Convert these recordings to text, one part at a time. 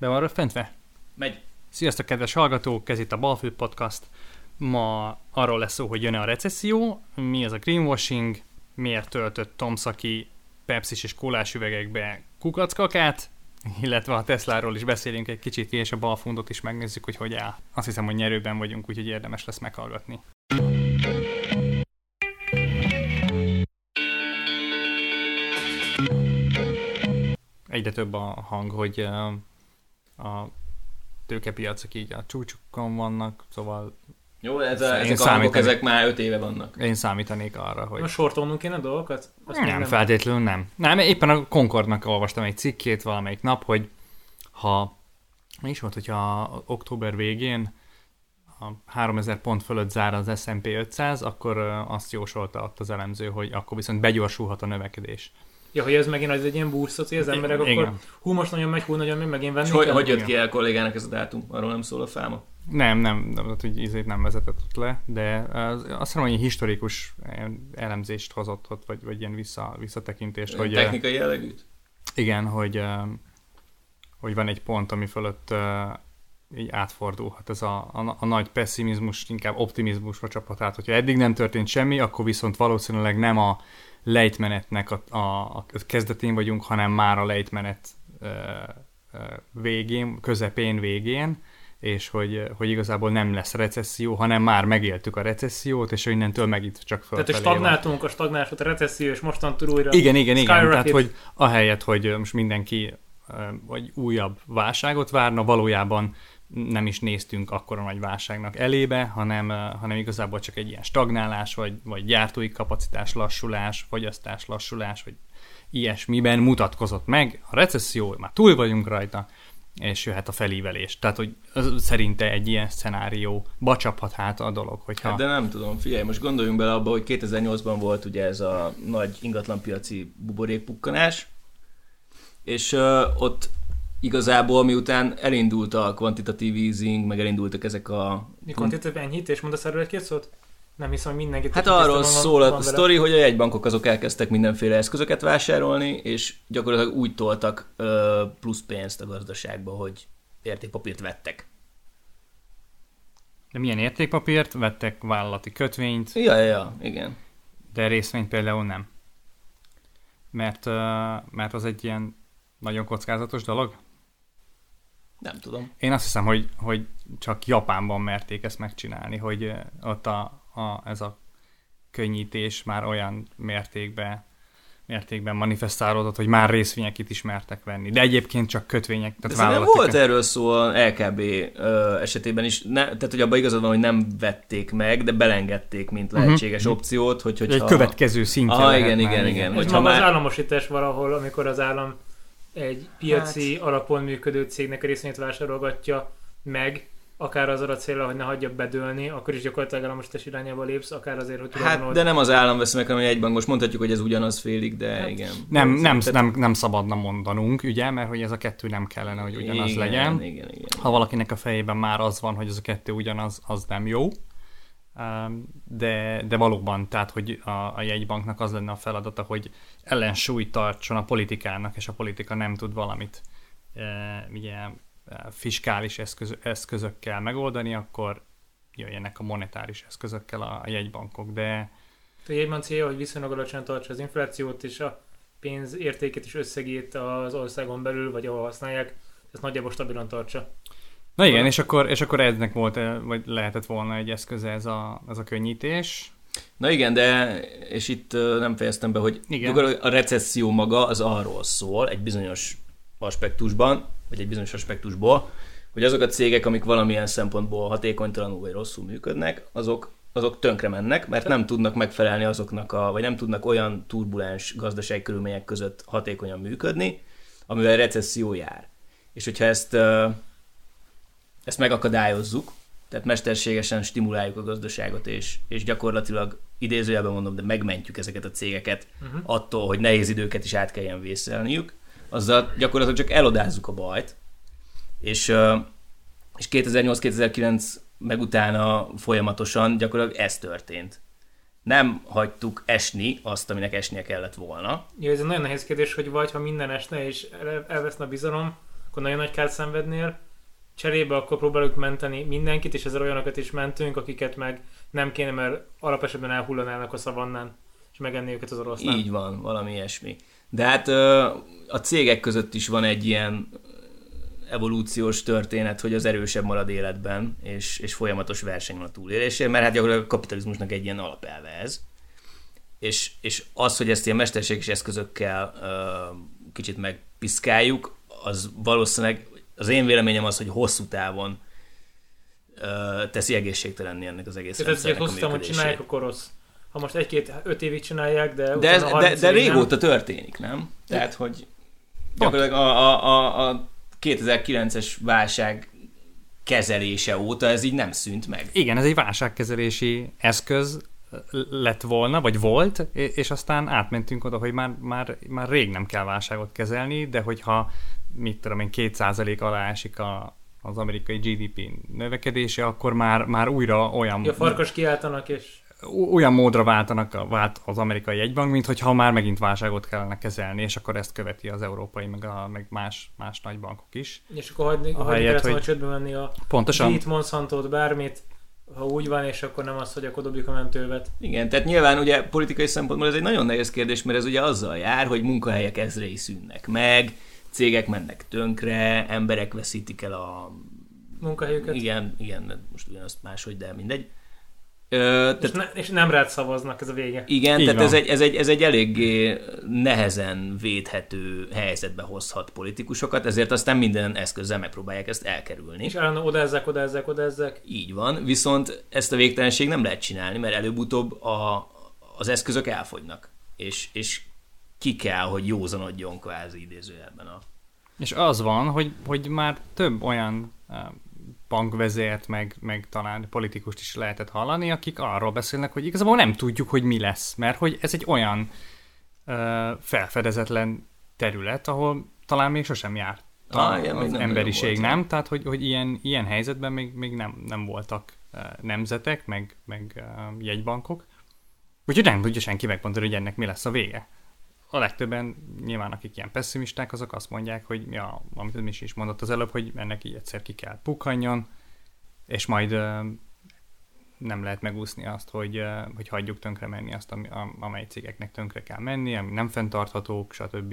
Be van röffentve? Megy. Sziasztok, kedves hallgatók! Ez itt a Balfő Podcast. Ma arról lesz szó, hogy jön-e a recesszió, mi az a greenwashing, miért töltött Tom Saki Pepsi és kólás üvegekbe kukackakát, illetve a Tesláról is beszélünk egy kicsit, és a balfundot is megnézzük, hogy hogy áll. Azt hiszem, hogy nyerőben vagyunk, úgyhogy érdemes lesz meghallgatni. Egyre több a hang, hogy a tőkepiacok így a csúcsukon vannak, szóval jó, ez a, ezek a hangok, ezek már öt éve vannak. Én számítanék arra, hogy... Most sortolnunk kéne dolgokat? Azt nem, nem, feltétlenül nem. Nem, éppen a Concordnak olvastam egy cikkét valamelyik nap, hogy ha mi is volt, hogyha október végén a 3000 pont fölött zár az S&P 500, akkor azt jósolta ott az elemző, hogy akkor viszont begyorsulhat a növekedés. Ja, hogy ez megint az egy ilyen búszot, hogy az emberek Igen. akkor hú, most nagyon megy, hú, nagyon megy, megint venni hogy, hogy jött ki el kollégának ez a dátum? Arról nem szól a fáma? Nem, nem, nem, hogy ízét nem vezetett ott le, de az, azt hiszem, hogy historikus elemzést hozott ott, vagy, vagy ilyen vissza, visszatekintést. Hogy, technikai jellegűt? Igen, hogy, hogy van egy pont, ami fölött így átfordulhat ez a, a, a nagy pessimizmus, inkább optimizmusra csaphat át. Hogyha eddig nem történt semmi, akkor viszont valószínűleg nem a lejtmenetnek a, a, a kezdetén vagyunk, hanem már a lejtmenet ö, ö, végén, közepén, végén, és hogy, hogy igazából nem lesz recesszió, hanem már megéltük a recessziót, és innentől megint csak fel. Tehát, hogy stagnáltunk, a stagnálás a recesszió, és mostantól újra Igen, igen, igen. Tehát, hogy ahelyett, hogy most mindenki vagy újabb válságot várna, valójában nem is néztünk akkora nagy válságnak elébe, hanem, hanem igazából csak egy ilyen stagnálás, vagy, vagy gyártói kapacitás lassulás, fogyasztás lassulás, vagy ilyesmiben mutatkozott meg. A recesszió, már túl vagyunk rajta, és jöhet a felívelés. Tehát, hogy szerinte egy ilyen szenárió bacsaphat hát a dolog. Hogyha... Hát de nem tudom, figyelj, most gondoljunk bele abba, hogy 2008-ban volt ugye ez a nagy ingatlanpiaci buborékpukkanás, és uh, ott igazából miután elindult a kvantitatív easing, meg elindultak ezek a... Mi kvantitatív enyhítés? Mondasz erről egy-két szót? Nem hiszem, hogy mindenki... Hát arról szól a sztori, hogy a jegybankok azok elkezdtek mindenféle eszközöket vásárolni, és gyakorlatilag úgy toltak ö, plusz pénzt a gazdaságba, hogy értékpapírt vettek. De milyen értékpapírt? Vettek vállalati kötvényt? Ja, ja, ja, igen. De részvényt például nem. Mert, mert az egy ilyen nagyon kockázatos dolog? Nem tudom. Én azt hiszem, hogy, hogy csak Japánban merték ezt megcsinálni, hogy ott a, a, ez a könnyítés már olyan mértékben mértékben manifestálódott, hogy már részvények itt ismertek venni. De egyébként csak kötvények. Tehát De volt erről szó a LKB ö, esetében is, ne, tehát hogy abban igazad van, hogy nem vették meg, de belengedték, mint mhm. lehetséges uh-huh. opciót, hogy hogyha... Egy következő szintje ah, igen, igen, igen, igen. Hogyha már... az államosítás valahol, amikor az állam egy piaci hát... alapon működő cégnek a részvényt vásárolgatja meg, akár az a célra, hogy ne hagyja bedőlni, akkor is gyakorlatilag államosítás irányába lépsz, akár azért, hogy Hát, de nem az állam vesz meg, hanem egy bank. Most mondhatjuk, hogy ez ugyanaz félig, de hát, igen. Nem, nem, nem, nem, szabadna mondanunk, ugye, mert hogy ez a kettő nem kellene, hogy ugyanaz igen, legyen. Igen, igen. Ha valakinek a fejében már az van, hogy ez a kettő ugyanaz, az nem jó. De, de valóban, tehát, hogy a, a jegybanknak az lenne a feladata, hogy ellensúlyt tartson a politikának, és a politika nem tud valamit e, ugye, fiskális eszköz, eszközökkel megoldani, akkor jöjjenek a monetáris eszközökkel a, a jegybankok, de... A jegybank célja, hogy viszonylag alacsony tartsa az inflációt és a pénz értékét és összegét az országon belül, vagy ahol használják, ezt nagyjából stabilan tartsa. Na igen, és akkor, és akkor eznek volt, vagy lehetett volna egy eszköze ez a, ez a könnyítés. Na igen, de, és itt nem fejeztem be, hogy igen. a recesszió maga az arról szól egy bizonyos aspektusban, vagy egy bizonyos aspektusból, hogy azok a cégek, amik valamilyen szempontból hatékonytalanul vagy rosszul működnek, azok, azok tönkre mennek, mert nem tudnak megfelelni azoknak, a, vagy nem tudnak olyan turbulens gazdasági körülmények között hatékonyan működni, amivel recesszió jár. És hogyha ezt, ezt megakadályozzuk, tehát mesterségesen stimuláljuk a gazdaságot, és, és gyakorlatilag idézőjelben mondom, de megmentjük ezeket a cégeket uh-huh. attól, hogy nehéz időket is át kelljen vészelniük, azzal gyakorlatilag csak elodázzuk a bajt, és, és 2008-2009 meg utána folyamatosan gyakorlatilag ez történt. Nem hagytuk esni azt, aminek esnie kellett volna. Ja, ez egy nagyon nehéz kérdés, hogy vagy ha minden esne és elveszne a bizalom, akkor nagyon nagy kárt szenvednél, cserébe akkor próbáljuk menteni mindenkit, és ezzel olyanokat is mentünk, akiket meg nem kéne, mert alapesetben elhullanának a szavannán, és megenni őket az oroszlán. Így van, valami ilyesmi. De hát a cégek között is van egy ilyen evolúciós történet, hogy az erősebb marad életben, és, és folyamatos verseny van a túlélésért, mert hát gyakorlatilag a kapitalizmusnak egy ilyen alapelve ez. És, és az, hogy ezt ilyen mesterséges eszközökkel uh, kicsit megpiszkáljuk, az valószínűleg az én véleményem az, hogy hosszú távon uh, teszi egészségtelenni ennek az egész Tehát ezt hosszú távon csinálják, akkor rossz. Ha most egy-két, öt évig csinálják, de... De, ez, de, de régóta nem? történik, nem? Tehát, hogy gyakorlatilag a, a, a, a 2009-es válság kezelése óta ez így nem szűnt meg. Igen, ez egy válságkezelési eszköz lett volna, vagy volt, és aztán átmentünk oda, hogy már, már, már rég nem kell válságot kezelni, de hogyha mit tudom én, 2% alá esik a, az amerikai GDP növekedése, akkor már, már újra olyan... Ja, farkas kiáltanak, és olyan módra váltanak a, vált az amerikai jegybank, mint hogyha már megint válságot kellene kezelni, és akkor ezt követi az európai, meg, a, meg más, más nagybankok is. És akkor hagyni, a hagyni helyet, hogy csődbe menni a pontosan. Beat, monsanto bármit, ha úgy van, és akkor nem az, hogy akkor dobjuk a mentővet. Igen, tehát nyilván ugye politikai szempontból ez egy nagyon nehéz kérdés, mert ez ugye azzal jár, hogy munkahelyek ezrei szűnnek meg, cégek mennek tönkre, emberek veszítik el a munkahelyüket. Igen, igen, most ugyanazt máshogy, de mindegy. Ö, tehát, és, ne, és nem rád szavaznak, ez a vége. Igen, Így tehát ez egy, ez, egy, ez egy eléggé nehezen védhető helyzetbe hozhat politikusokat, ezért aztán minden eszközzel megpróbálják ezt elkerülni. És állandóan odaezzek, odaezzek, odaezzek. Így van, viszont ezt a végtelenség nem lehet csinálni, mert előbb-utóbb a, az eszközök elfogynak, és, és ki kell, hogy józanodjon kvázi idézőjelben a... És az van, hogy, hogy már több olyan bankvezért, meg, meg talán politikust is lehetett hallani, akik arról beszélnek, hogy igazából nem tudjuk, hogy mi lesz, mert hogy ez egy olyan ö, felfedezetlen terület, ahol talán még sosem járt ah, igen, az nem emberiség, nem? Tehát, hogy, hogy ilyen, ilyen helyzetben még, még nem, nem voltak uh, nemzetek, meg, meg uh, jegybankok. Úgyhogy nem tudja senki megmondani, hogy ennek mi lesz a vége a legtöbben nyilván akik ilyen pessimisták, azok azt mondják, hogy ja, amit Misi is mondott az előbb, hogy ennek így egyszer ki kell pukkanjon, és majd uh, nem lehet megúszni azt, hogy, uh, hogy hagyjuk tönkre menni azt, ami, amely cégeknek tönkre kell menni, ami nem fenntarthatók, stb.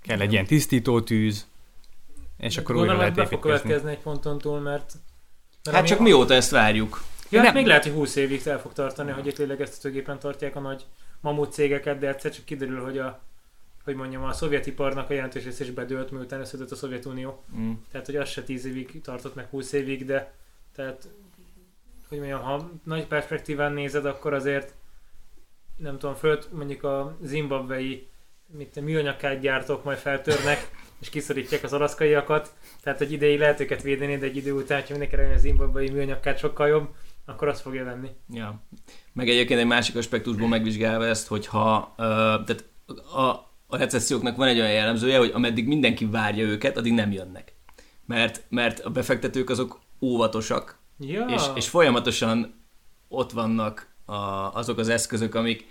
Kell Igen. egy ilyen tisztító tűz, és De akkor újra lehet építkezni. fog következni egy ponton túl, mert... mert hát csak mióta ezt várjuk? Ja, nem. még lehet, hogy 20 évig el fog tartani, hogy itt lélegeztetőgépen tartják a nagy mamut cégeket, de egyszer csak kiderül, hogy a hogy mondjam, a szovjetiparnak a jelentős része is bedőlt, miután összedőlt a Szovjetunió. Mm. Tehát, hogy az se 10 évig tartott meg 20 évig, de tehát, hogy mondjam, ha nagy perspektíván nézed, akkor azért nem tudom, föld mondjuk a zimbabvei mit műanyagkát gyártók majd feltörnek, és kiszorítják az alaszkaiakat, tehát egy ideig lehet őket védeni, de egy idő után, ha mindenki a zimbabvei műanyagkát sokkal jobb, akkor azt fogja venni. Ja. Meg egyébként egy másik aspektusból megvizsgálva ezt, hogyha tehát a, a recesszióknak van egy olyan jellemzője, hogy ameddig mindenki várja őket, addig nem jönnek. Mert, mert a befektetők azok óvatosak, ja. és, és folyamatosan ott vannak a, azok az eszközök, amik,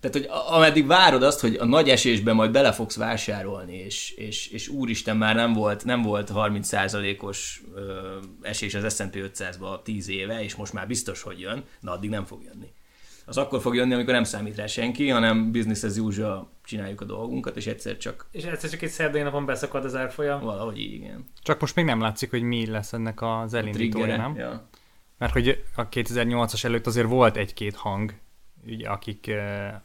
tehát, hogy ameddig várod azt, hogy a nagy esésben majd bele fogsz vásárolni, és, és, és úristen már nem volt, nem volt 30%-os ö, esés az S&P 500-ba 10 éve, és most már biztos, hogy jön, na addig nem fog jönni. Az akkor fog jönni, amikor nem számít rá senki, hanem business as usual csináljuk a dolgunkat, és egyszer csak... És egyszer csak egy szerdai napon beszakad az árfolyam. Valahogy így, igen. Csak most még nem látszik, hogy mi lesz ennek az elindítója, nem? Ja. Mert hogy a 2008-as előtt azért volt egy-két hang, ugye, akik,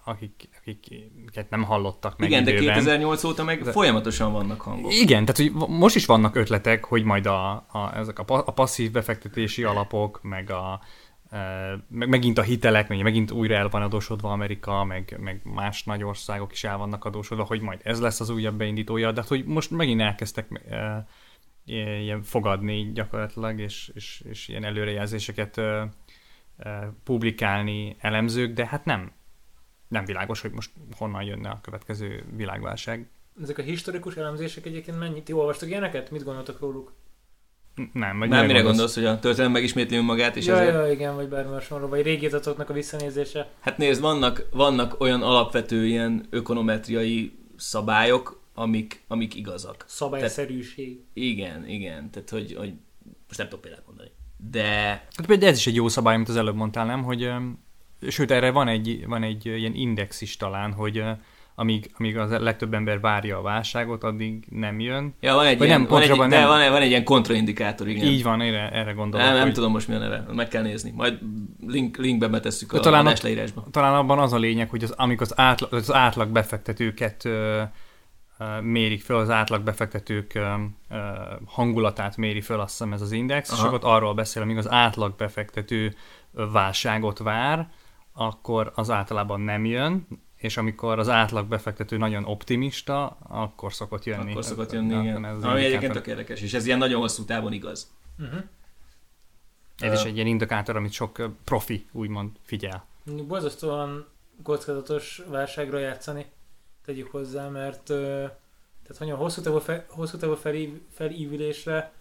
akik, akiket nem hallottak meg Igen, időben. de 2008 óta meg de... folyamatosan vannak hangok. Igen, tehát hogy most is vannak ötletek, hogy majd a, a, ezek a, a passzív befektetési alapok, meg a meg megint a hitelek, meg megint újra el van adósodva Amerika, meg, meg más nagy országok is el vannak adósodva, hogy majd ez lesz az újabb beindítója, de hát, hogy most megint elkezdtek ilyen fogadni gyakorlatilag, és, és, és ilyen előrejelzéseket publikálni elemzők, de hát nem, nem világos, hogy most honnan jönne a következő világválság. Ezek a historikus elemzések egyébként mennyit? Ti olvastok ilyeneket? Mit gondoltok róluk? Nem, vagy nem mire gondolsz? gondolsz, hogy a történelem megismétli önmagát, és ja, ezért... Ja, igen, vagy bármi hasonló, vagy régi adatoknak a visszanézése. Hát nézd, vannak, vannak olyan alapvető ilyen ökonometriai szabályok, amik, amik igazak. Szabályszerűség. Tehát, igen, igen. Tehát, hogy, hogy most nem tudok példát mondani. De... Hát például ez is egy jó szabály, amit az előbb mondtál, nem? Hogy, sőt, erre van egy, van egy ilyen index is talán, hogy amíg, amíg az legtöbb ember várja a válságot, addig nem jön. Ja, van egy, ilyen, nem, van, egy, nem... De van, van egy ilyen kontraindikátor, igen. Így van, erre, erre gondolok. Nem, nem hogy... tudom most mi a neve, meg kell nézni. Majd link, linkbe betesszük a, talán a leírásba. Talán abban az a lényeg, hogy az, amikor az átlag, az átlag befektetőket mérik föl, az átlag befektetők hangulatát méri föl, azt hiszem ez az index, Aha. és akkor arról beszél, amíg az átlag befektető válságot vár, akkor az általában nem jön, és amikor az átlag befektető nagyon optimista, akkor szokott jönni. Akkor szokott jönni, igen. Ez Ami egyébként tök érdekes, és ez ilyen nagyon hosszú távon igaz. Uh-huh. Ez uh, is egy ilyen indikátor, amit sok profi úgymond figyel. Borzasztóan kockázatos válságra játszani, tegyük hozzá, mert tehát a hosszú távú, fe, hosszú távú felív, felívülésre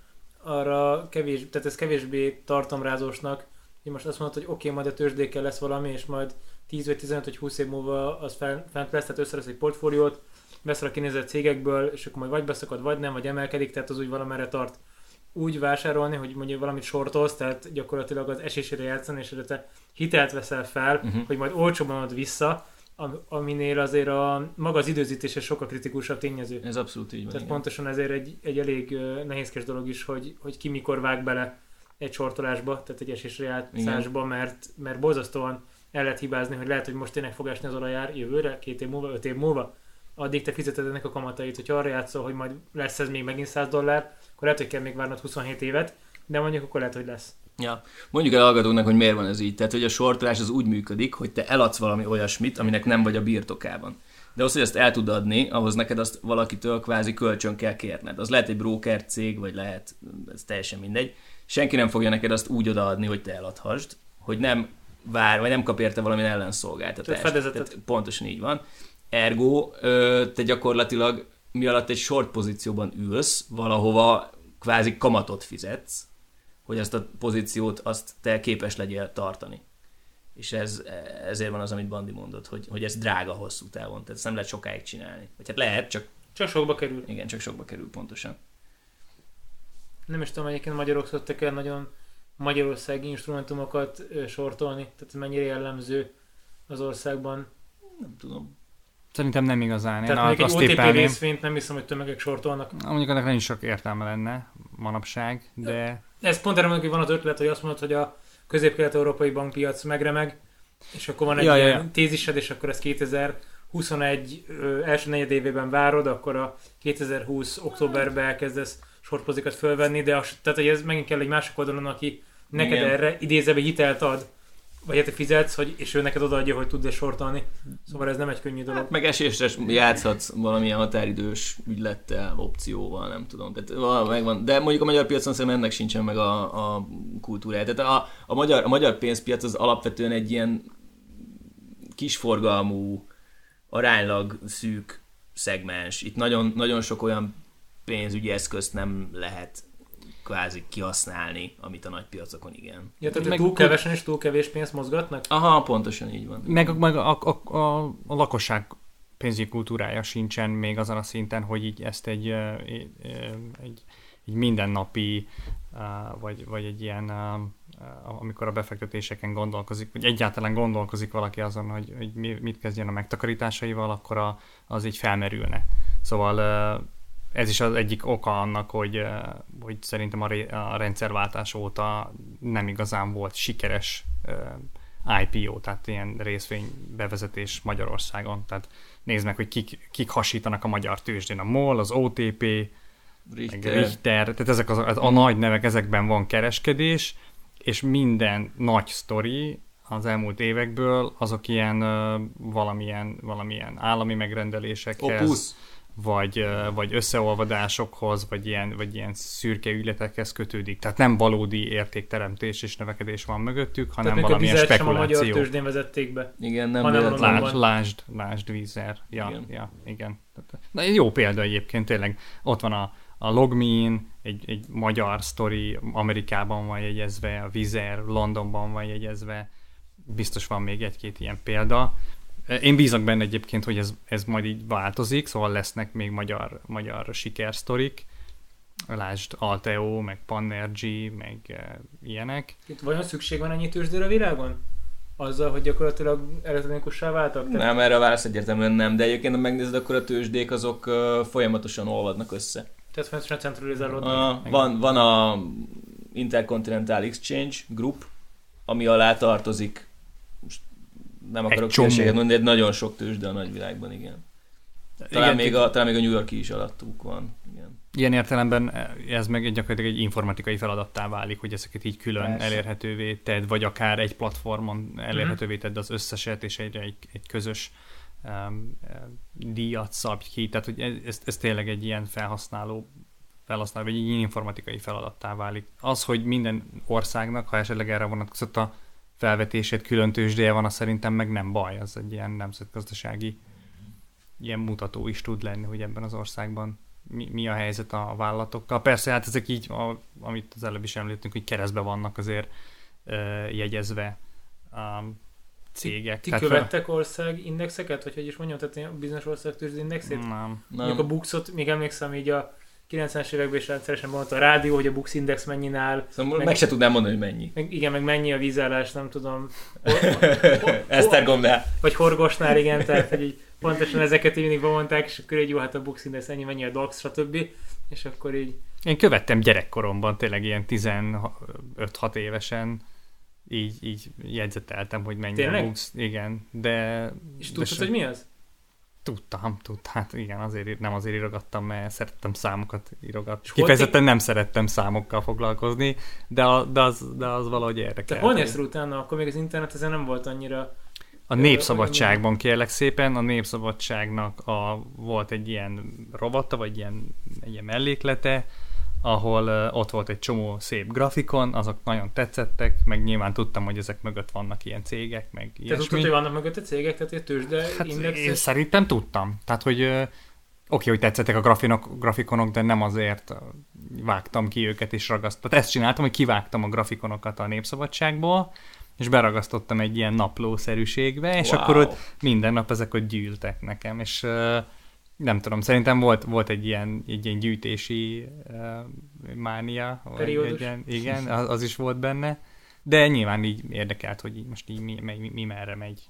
arra kevés, tehát ez kevésbé tartomrázósnak, hogy most azt mondod, hogy oké, okay, majd a tőzsdékkel lesz valami, és majd 10 vagy 15 vagy 20 év múlva az fent lesz, tehát összeresz egy portfóliót, veszel a kinézett cégekből, és akkor majd vagy beszakad, vagy nem, vagy emelkedik, tehát az úgy valamerre tart. Úgy vásárolni, hogy mondjuk valamit sortolsz, tehát gyakorlatilag az esésére játszani, és te hitelt veszel fel, uh-huh. hogy majd olcsóban ad vissza, aminél azért a maga az időzítése sokkal kritikusabb tényező. Ez abszolút így van. Tehát igen. pontosan ezért egy, egy elég nehézkes dolog is, hogy, hogy ki mikor vág bele egy sortolásba, tehát egy esésre játszásba, mert, mert borzasztóan el lehet hibázni, hogy lehet, hogy most tényleg fog esni az olajár jövőre, két év múlva, öt év múlva, addig te fizeted ennek a kamatait, hogyha arra játszol, hogy majd lesz ez még megint 100 dollár, akkor lehet, hogy kell még várnod 27 évet, de mondjuk akkor lehet, hogy lesz. Ja. Mondjuk el hallgatóknak, hogy miért van ez így. Tehát, hogy a sortolás az úgy működik, hogy te eladsz valami olyasmit, aminek nem vagy a birtokában. De az, hogy ezt el tud adni, ahhoz neked azt valakitől kvázi kölcsön kell kérned. Az lehet egy broker cég, vagy lehet, ez teljesen mindegy. Senki nem fogja neked azt úgy odaadni, hogy te eladhasd, hogy nem vár, vagy nem kap érte valamilyen ellenszolgáltatást. Tehát pontosan így van. Ergo, te gyakorlatilag mi alatt egy short pozícióban ülsz, valahova kvázi kamatot fizetsz, hogy ezt a pozíciót azt te képes legyél tartani. És ez, ezért van az, amit Bandi mondott, hogy, hogy ez drága hosszú távon, tehát ezt nem lehet sokáig csinálni. Vagy hát lehet, csak... Csak sokba kerül. Igen, csak sokba kerül, pontosan. Nem is tudom, egyébként magyarok szoktak el nagyon magyarországi instrumentumokat sortolni, tehát mennyire jellemző az országban. Nem tudom. Szerintem nem igazán. Tehát Én egy OTP részvényt nem hiszem, hogy tömegek sortolnak. Mondjuk annak nem is sok értelme lenne manapság, de... Ez pont erre mondjuk, hogy van az ötlet, hogy azt mondod, hogy a közép-kelet-európai bankpiac megremeg, és akkor van egy ja, ilyen ja, tézised, és akkor ez 2021 első negyedévében várod, akkor a 2020 októberben elkezdesz sortpozikat fölvenni, de az, tehát hogy ez megint kell egy másik oldalon, aki neked Igen. erre idézebe hitelt ad, vagy hát te fizetsz, hogy, és ő neked odaadja, hogy tud-e sortolni. Szóval ez nem egy könnyű dolog. Hát meg esésre játszhatsz valamilyen határidős ügylettel, opcióval, nem tudom. Tehát megvan. De mondjuk a magyar piacon szerintem ennek sincsen meg a, a kultúrája. Tehát a, a, magyar, a magyar pénzpiac az alapvetően egy ilyen kisforgalmú, aránylag szűk szegmens. Itt nagyon, nagyon sok olyan pénzügyi eszközt nem lehet kvázi kihasználni, amit a nagy piacokon igen. Ja, tehát meg túl kevesen és túl kevés pénzt mozgatnak? Aha, pontosan így van. Meg, meg a, a, a, a lakosság pénzügyi kultúrája sincsen még azon a szinten, hogy így ezt egy, egy, egy, egy mindennapi, vagy, vagy egy ilyen, amikor a befektetéseken gondolkozik, vagy egyáltalán gondolkozik valaki azon, hogy, hogy mit kezdjen a megtakarításaival, akkor a, az így felmerülne. Szóval ez is az egyik oka annak, hogy, eh, hogy szerintem a, a rendszerváltás óta nem igazán volt sikeres eh, IPO, tehát ilyen részvénybevezetés Magyarországon. Tehát nézd meg, hogy kik, kik hasítanak a magyar tőzsdén. A MOL, az OTP, Richter, Richter tehát ezek az, a nagy nevek, ezekben van kereskedés, és minden nagy sztori az elmúlt évekből azok ilyen uh, valamilyen, valamilyen állami megrendelésekhez, Opus vagy, vagy összeolvadásokhoz, vagy ilyen, vagy ilyen szürke ügyletekhez kötődik. Tehát nem valódi értékteremtés és növekedés van mögöttük, hanem Tehát valamilyen spekuláció. a magyar tőzsdén vezették be. Igen, nem hanem lásd, lásd, lásd vízer. Ja, igen. Ja, igen. Na, jó példa egyébként, tényleg. Ott van a, a Logmin, egy, egy magyar sztori, Amerikában van jegyezve, a Vizer Londonban van jegyezve, biztos van még egy-két ilyen példa, Én bízok benne egyébként, hogy ez, ez majd így változik, szóval lesznek még magyar, magyar sikersztorik. Lásd Alteo, meg Panergy, meg uh, ilyenek. Itt vajon szükség van ennyi tőzsdőre a világon? Azzal, hogy gyakorlatilag elektronikussá váltak? Tehát... Nem, erre a válasz egyértelműen nem, de egyébként, ha megnézed, akkor a tőzsdék azok uh, folyamatosan olvadnak össze. Tehát folyamatosan centralizálódnak. Uh, van, van a Intercontinental Exchange Group, ami alá tartozik, nem akarok hülyeséget mondani, de nagyon sok tőzsde a nagyvilágban, igen. Talán, igen, még a, talán még a New Yorki is alattuk van. Igen. Ilyen értelemben ez meg gyakorlatilag egy informatikai feladattá válik, hogy ezeket így külön Persze. elérhetővé tedd, vagy akár egy platformon elérhetővé tedd az összeset, és egy, egy, egy közös um, díjat szabj ki. Tehát, hogy ez, ez, ez tényleg egy ilyen felhasználó felhasználó, vagy egy ilyen informatikai feladattá válik. Az, hogy minden országnak, ha esetleg erre vonatkozott a felvetését külön tőzsdéje van, az szerintem meg nem baj, az egy ilyen nemzetgazdasági ilyen mutató is tud lenni, hogy ebben az országban mi, mi a helyzet a vállalatokkal. Persze, hát ezek így, a, amit az előbb is említettünk, hogy keresztbe vannak azért ö, jegyezve a cégek. Ti, ti követtek fel... ország indexeket, vagy hogy is mondjam, tehát bizonyos ország indexét? Nem. nem. Mondjuk a Buxot, még emlékszem így a 90-es években is rendszeresen mondta a rádió, hogy a Bux Index mennyi áll. Szóval meg, meg se tudnám mondani, hogy mennyi. Meg, igen, meg mennyi a vízállás, nem tudom. Esztergomnál. Vagy Horgosnál, igen, tehát hogy így pontosan ezeket így mindig bemondták, és akkor így jó, hát a Bux Index ennyi, mennyi a DOX, stb. És akkor így... Én követtem gyerekkoromban, tényleg ilyen 15-6 évesen, így, így jegyzeteltem, hogy mennyi Tényleg? a Bux. Igen, de... És tudtad, hogy mi az? Tudtam, tudtam. Hát igen, azért nem azért írogattam, mert szerettem számokat írogatni. Kifejezetten nem szerettem számokkal foglalkozni, de, a, de, az, de az valahogy érdekel. De hol néztél utána? Akkor még az internet ezen nem volt annyira... A Népszabadságban kérlek szépen, a Népszabadságnak a, volt egy ilyen rovata, vagy ilyen, egy ilyen melléklete, ahol uh, ott volt egy csomó szép grafikon, azok nagyon tetszettek, meg nyilván tudtam, hogy ezek mögött vannak ilyen cégek, meg Te tudtad, hogy vannak mögött a cégek, tehát egy tőzsde hát Én szerintem tudtam. Tehát, hogy uh, oké, okay, hogy tetszettek a grafinok, grafikonok, de nem azért vágtam ki őket és ragasztottam. Tehát ezt csináltam, hogy kivágtam a grafikonokat a Népszabadságból, és beragasztottam egy ilyen naplószerűségbe, és wow. akkor ott minden nap ezek ott gyűltek nekem, és uh, nem tudom, szerintem volt, volt egy ilyen, egy ilyen gyűjtési uh, mánia. Periódus. Egy ilyen, igen, az, az is volt benne. De nyilván így érdekelt, hogy így most így mi, mi, mi, mi merre megy.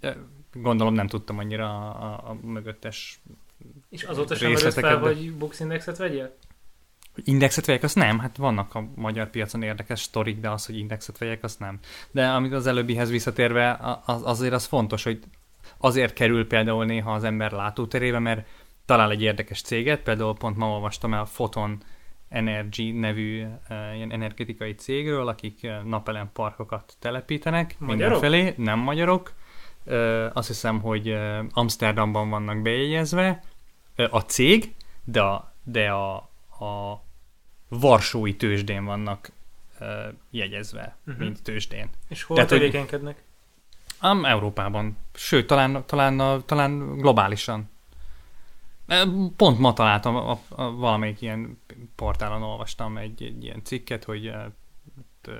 De gondolom nem tudtam annyira a, a, a mögöttes És azóta sem merült fel, hogy Books Indexet vegyél? Hogy indexet vegyek, azt nem. Hát vannak a magyar piacon érdekes sztorik, de az, hogy indexet vegyek, azt nem. De amit az előbbihez visszatérve, az, azért az fontos, hogy azért kerül például néha az ember látóterébe, mert talál egy érdekes céget, például pont ma olvastam el a Photon Energy nevű uh, ilyen energetikai cégről, akik uh, napelem parkokat telepítenek magyarok? mindenfelé, nem magyarok. Uh, azt hiszem, hogy Amsterdamban vannak bejegyezve a cég, de a, de a, a Varsói tőzsdén vannak jegyezve, uh-huh. mint tőzsdén. És hol Tehát, tevékenykednek? Ám Európában. Sőt, talán, talán, talán globálisan. Pont ma találtam, a, a, a, valamelyik ilyen portálon olvastam egy, egy ilyen cikket, hogy uh,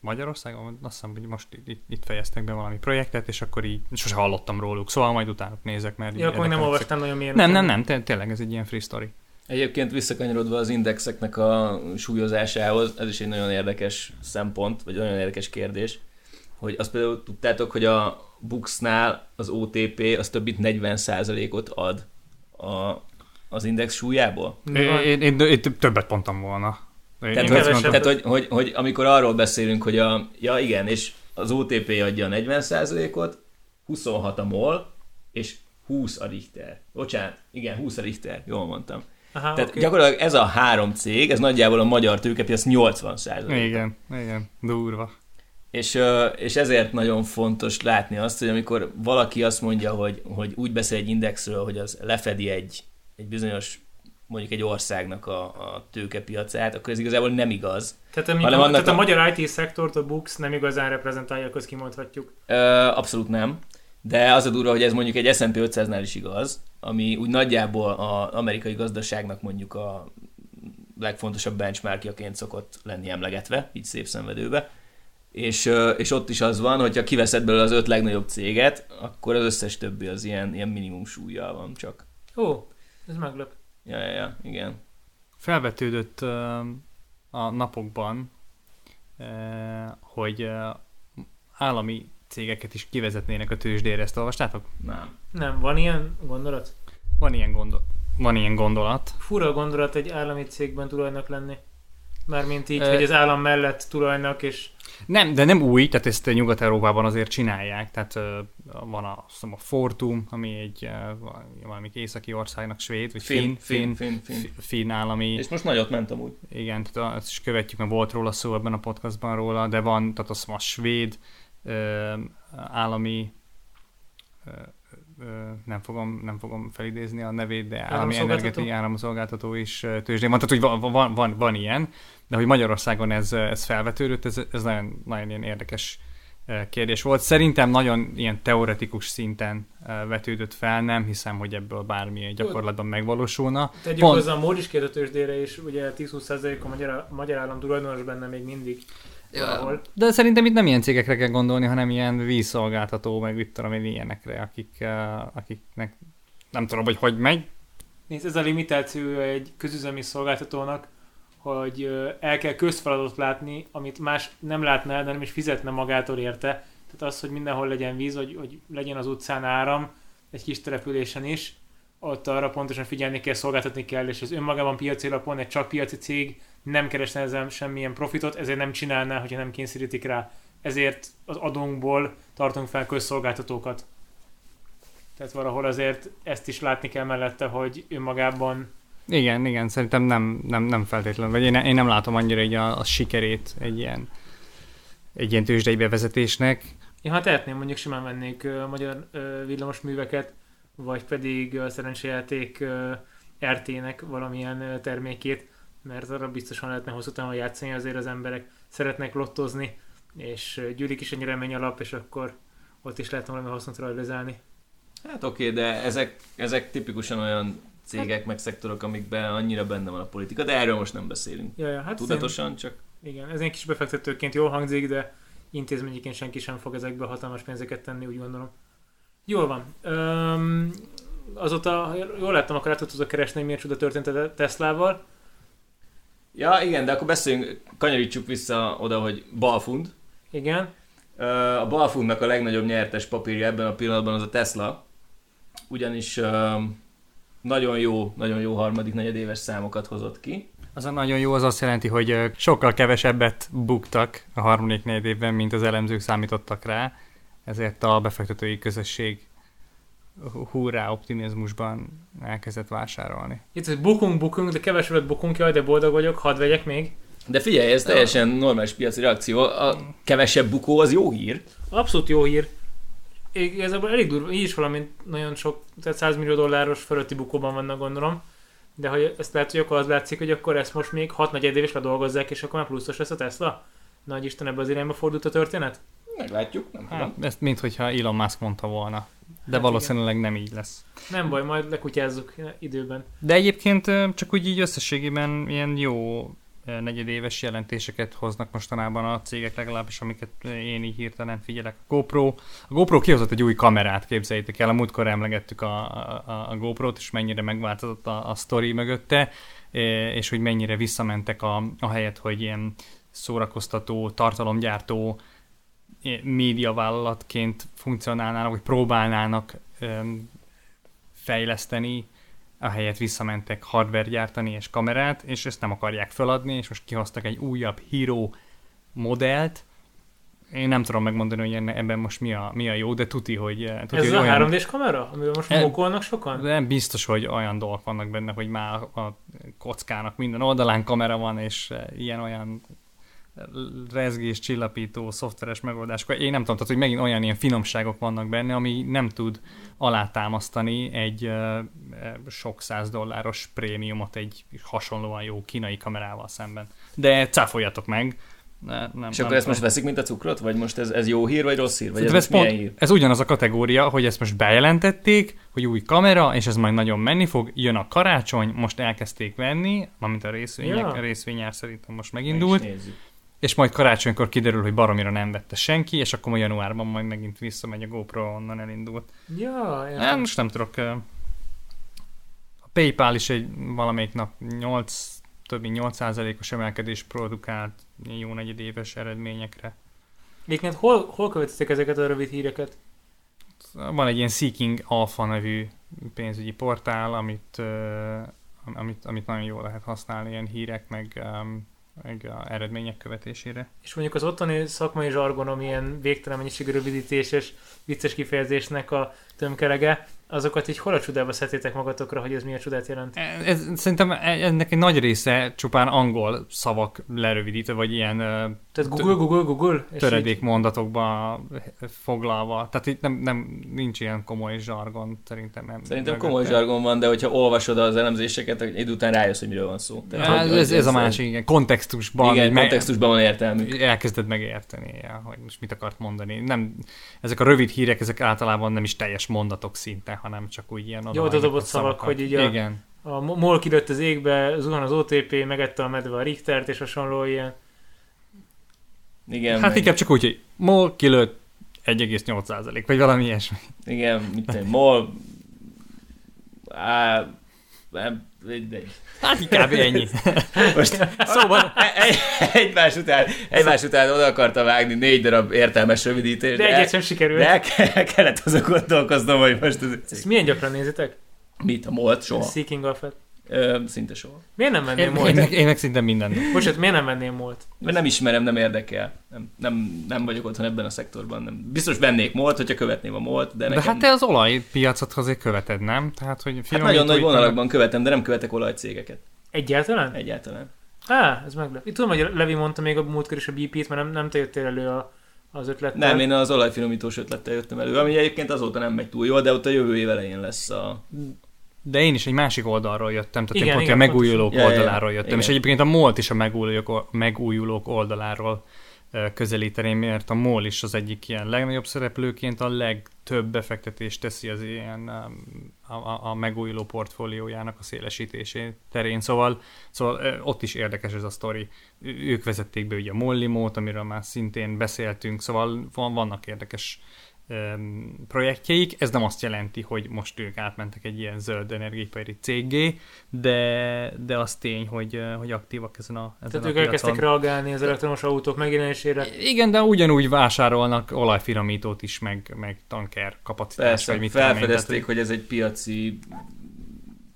Magyarországon, azt hiszem, hogy most itt, itt fejeztek be valami projektet, és akkor így sose hallottam róluk, szóval majd utána nézek, mert... Ja, akkor nem olvastam nagyon milyen... Nem, nem, nem, té- tényleg ez egy ilyen free story. Egyébként visszakanyarodva az indexeknek a súlyozásához, ez is egy nagyon érdekes szempont, vagy nagyon érdekes kérdés, hogy azt például tudtátok, hogy a Buxnál az OTP az több mint 40%-ot ad a, az index súlyából? Én, én, én, én többet mondtam volna. Én, tehát, én hogy, tehát hogy, hogy, hogy, amikor arról beszélünk, hogy a, ja igen, és az OTP adja a 40%-ot, 26 a MOL, és 20 a Richter. Bocsánat, igen, 20 a Richter, jól mondtam. Aha, Tehát okay. gyakorlatilag ez a három cég, ez nagyjából a magyar tőkepiac 80% Igen, igen, durva. És, és ezért nagyon fontos látni azt, hogy amikor valaki azt mondja, hogy, hogy úgy beszél egy indexről, hogy az lefedi egy, egy bizonyos mondjuk egy országnak a, a tőkepiacát, akkor ez igazából nem igaz. Tehát, hanem a, tehát a, a magyar IT-szektort a Books nem igazán reprezentálja, ezt kimondhatjuk. Ö, abszolút nem. De az a durva, hogy ez mondjuk egy S&P 500-nál is igaz, ami úgy nagyjából az amerikai gazdaságnak mondjuk a legfontosabb benchmarkjaként szokott lenni emlegetve, így szép szenvedőbe és, és ott is az van, hogyha kiveszed belőle az öt legnagyobb céget, akkor az összes többi az ilyen, ilyen minimum súlyjal van csak. Ó, ez meglep. Ja, ja, ja, igen. Felvetődött a napokban, hogy állami cégeket is kivezetnének a tőzsdére, ezt olvastátok? Nem. Nem, van ilyen gondolat? Van ilyen, gondol- van ilyen gondolat. Fura gondolat egy állami cégben tulajnak lenni. Mármint így, e... hogy az állam mellett tulajnak, és... Nem, de nem új, tehát ezt Nyugat-Európában azért csinálják, tehát uh, van a, azt a Fortum, ami egy uh, valami északi országnak svéd, vagy finn, finn, finn, finn, finn, állami. És most nagyot ment amúgy. Igen, tehát ezt is követjük, mert volt róla szó ebben a podcastban róla, de van, tehát az a svéd uh, állami nem fogom, nem fogom felidézni a nevét, de állami energetikai áramszolgáltató is tőzsdén van, tehát hogy van, van, van, van ilyen, de hogy Magyarországon ez, ez felvetődött, ez, ez nagyon, nagyon ilyen érdekes kérdés volt. Szerintem nagyon ilyen teoretikus szinten vetődött fel, nem hiszem, hogy ebből bármi gyakorlatban megvalósulna. Tegyük Pont... hozzá a MOL is a tőzsdére, és ugye 10-20% a magyar, magyar állam tulajdonos benne még mindig. Ja, de szerintem itt nem ilyen cégekre kell gondolni, hanem ilyen vízszolgáltató, meg itt tudom én ilyenekre, akik, akiknek nem tudom, hogy hogy megy. Nézd, ez a limitáció egy közüzemi szolgáltatónak, hogy el kell közfeladatot látni, amit más nem látna el, de nem is fizetne magától érte. Tehát az, hogy mindenhol legyen víz, hogy, hogy legyen az utcán áram, egy kis településen is, ott arra pontosan figyelni kell, szolgáltatni kell, és az önmagában piaci alapon egy csak piaci cég nem keresne ezzel semmilyen profitot, ezért nem csinálná, hogyha nem kényszerítik rá. Ezért az adónkból tartunk fel közszolgáltatókat. Tehát valahol azért ezt is látni kell mellette, hogy önmagában igen, igen, szerintem nem, nem, nem feltétlenül, vagy én, én nem látom annyira így a, a sikerét egy ilyen, egy ilyen tőzsdei bevezetésnek. Én ha tehetném, mondjuk simán vennék uh, magyar uh, villamosműveket, vagy pedig a szerencsejáték uh, RT-nek valamilyen uh, termékét, mert arra biztosan lehetne hosszú távon játszani, azért az emberek szeretnek lottozni, és uh, gyűlik is egy remény alap, és akkor ott is lehetne valami hasznot realizálni. Hát oké, okay, de ezek, ezek tipikusan olyan cégek, meg szektorok, amikben annyira benne van a politika, de erről most nem beszélünk. Ja, ja, hát Tudatosan én, csak... Igen, ez egy kis befektetőként jól hangzik, de intézményeként senki sem fog ezekbe hatalmas pénzeket tenni, úgy gondolom. Jól van. Um, azóta, jól láttam, akkor át tudod keresni, hogy miért csoda történt a Teslával. Ja, igen, de akkor beszéljünk, kanyarítsuk vissza oda, hogy balfund. Igen. A balfundnak a legnagyobb nyertes papírja ebben a pillanatban az a Tesla, ugyanis nagyon jó, nagyon jó harmadik negyedéves számokat hozott ki. Az a nagyon jó, az azt jelenti, hogy sokkal kevesebbet buktak a harmadik negyed évben, mint az elemzők számítottak rá, ezért a befektetői közösség hurrá optimizmusban elkezdett vásárolni. Itt, hogy bukunk, bukunk, de kevesebbet bukunk, jaj, de boldog vagyok, hadd vegyek még. De figyelj, ez teljesen normális piaci reakció. A kevesebb bukó az jó hír. Abszolút jó hír igazából elég durva, így is valami nagyon sok, tehát 100 millió dolláros fölötti bukóban vannak gondolom, de hogy ezt lehet, hogy akkor az látszik, hogy akkor ezt most még 6 negyed is ledolgozzák, és akkor már pluszos lesz a Tesla? Nagy Isten, ebbe az irányba fordult a történet? Meglátjuk, nem hát, tudom. Ezt mint hogyha Elon Musk mondta volna. De hát valószínűleg igen. nem így lesz. Nem baj, majd lekutyázzuk időben. De egyébként csak úgy így összességében ilyen jó negyedéves jelentéseket hoznak mostanában a cégek legalábbis, amiket én így hirtelen figyelek. A GoPro, a GoPro kihozott egy új kamerát, képzeljétek el, a múltkor emlegettük a, a, a GoPro-t, és mennyire megváltozott a, a sztori mögötte, és hogy mennyire visszamentek a, a helyet, hogy ilyen szórakoztató, tartalomgyártó médiavállalatként funkcionálnának, vagy próbálnának fejleszteni ahelyett visszamentek hardware gyártani és kamerát, és ezt nem akarják feladni, és most kihoztak egy újabb Hero modellt, én nem tudom megmondani, hogy ebben most mi a, mi a jó, de tuti, hogy... Eh, tuti, Ez hogy a olyan... 3D-s kamera, amivel most e, mokolnak sokan? De nem biztos, hogy olyan dolgok vannak benne, hogy már a kockának minden oldalán kamera van, és eh, ilyen-olyan rezgés, csillapító, szoftveres megoldás. Én nem tudom, tehát, hogy megint olyan ilyen finomságok vannak benne, ami nem tud alátámasztani egy uh, sok száz dolláros prémiumot egy hasonlóan jó kínai kamerával szemben. De cáfoljatok meg, ne, nem, és nem akkor ezt most veszik, mint a cukrot? Vagy most ez, ez jó hír, vagy rossz hír? Vagy ez, ez, pont, hír? ez ugyanaz a kategória, hogy ezt most bejelentették, hogy új kamera, és ez majd nagyon menni fog, jön a karácsony, most elkezdték venni, amint a részvények, ja. a részvényár szerintem most megindult. És majd karácsonykor kiderül, hogy baromira nem vette senki, és akkor majd januárban majd megint visszamegy a GoPro, onnan elindult. Ja, nem, most nem tudok. A PayPal is egy valamelyik nap 8, több mint 8%-os emelkedés produkált jó negyedéves eredményekre. Egyébként hol, hol követitek ezeket a rövid híreket? Van egy ilyen Seeking Alpha nevű pénzügyi portál, amit, amit, amit nagyon jól lehet használni ilyen hírek, meg um, meg a eredmények követésére. És mondjuk az ottani szakmai zsargon, ami ilyen végtelen mennyiségű rövidítéses, vicces kifejezésnek a tömkelege, azokat így hol a csodába szedtétek magatokra, hogy ez milyen csodát jelent? Ez, szerintem e, ennek egy nagy része csupán angol szavak lerövidítve, vagy ilyen Tehát Google, Google, Google, töredék így... mondatokba foglalva. Tehát itt nem, nem, nincs ilyen komoly zsargon szerintem. Nem szerintem mögötte. komoly zsargon van, de hogyha olvasod az elemzéseket, egy után rájössz, hogy miről van szó. Tehát, ja, ez, ez, ez, a másik, igen. Kontextusban. Igen, kontextusban van értelmű. Elkezded megérteni, ja, hogy most mit akart mondani. Nem, ezek a rövid hírek, ezek általában nem is teljes mondatok szinte, hanem csak úgy ilyen Jó dobott szavak, hogy így a, Igen. a MOL kidőtt az égbe, zuhan az OTP, megette a medve a Richtert, és hasonló ilyen. Igen. Hát meg... inkább csak úgy, hogy MOL kilőtt 1,8 vagy valami ilyesmi. Igen, mit MOL á, nem, mindegy. Hát inkább ennyi. Most szóval egymás után, egymás után oda akarta vágni négy darab értelmes rövidítést. De egyet sem sikerült. De el kellett azon gondolkoznom, hogy most... Ez... Ezt milyen gyakran nézitek? Mit? A molt? Soha. Seeking Alpha. Ö, szinte soha. Miért nem menném molt? Én, én, meg szinte minden. Bocsát, miért nem menném molt? Mert nem ismerem, nem érdekel. Nem, nem, nem vagyok otthon ebben a szektorban. Nem. Biztos vennék molt, hogyha követném a molt, de nekem... De hát te az olajpiacot azért követed, nem? Tehát, hogy hát nagyon nagy vonalakban követem, de nem követek olajcégeket. Egyáltalán? Egyáltalán. Á, ez meg. Itt tudom, hogy Levi mondta még a múltkor is a BP-t, mert nem, nem te jöttél elő a, az ötlettel. Nem, én az olajfinomítós ötlettel jöttem elő, ami egyébként azóta nem megy túl jól, de ott a jövő év elején lesz a de én is egy másik oldalról jöttem, tehát igen, én pont igen, a megújulók ja, oldaláról jöttem, igen. és egyébként a MOLT is a megújulók, megújulók oldaláról közelíteném, mert a MOL is az egyik ilyen legnagyobb szereplőként a legtöbb befektetést teszi az ilyen a, a, a megújuló portfóliójának a szélesítésé terén, szóval, szóval ott is érdekes ez a sztori. Ők vezették be ugye a Mollimót, amiről már szintén beszéltünk, szóval van, vannak érdekes projektjeik. Ez nem azt jelenti, hogy most ők átmentek egy ilyen zöld energiaipari céggé, de, de az tény, hogy, hogy aktívak ezen a ezen Tehát a ők elkezdtek reagálni az elektromos autók megjelenésére. Igen, de ugyanúgy vásárolnak olajfinomítót is, meg, meg tanker kapacitást. Persze, vagy mit felfedezték, hogy ez egy piaci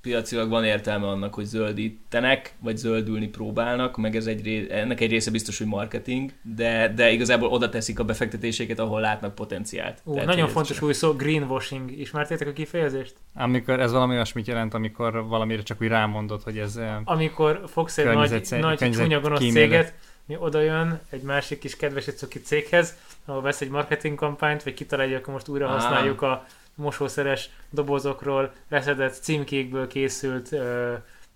piacilag van értelme annak, hogy zöldítenek, vagy zöldülni próbálnak, meg ez egy ré... ennek egy része biztos, hogy marketing, de, de igazából oda teszik a befektetéseket, ahol látnak potenciált. Ú, Tehát, nagyon fontos csak... új szó, greenwashing. Ismertétek a kifejezést? Amikor ez valami olyasmit jelent, amikor valamire csak úgy rámondod, hogy ez Amikor fogsz egy nagy, nagy csúnya gonosz céget, mi oda jön egy másik kis kedves cuki céghez, ahol vesz egy marketing kampányt, vagy kitalálja, akkor most újra használjuk a mosószeres dobozokról leszedett címkékből készült,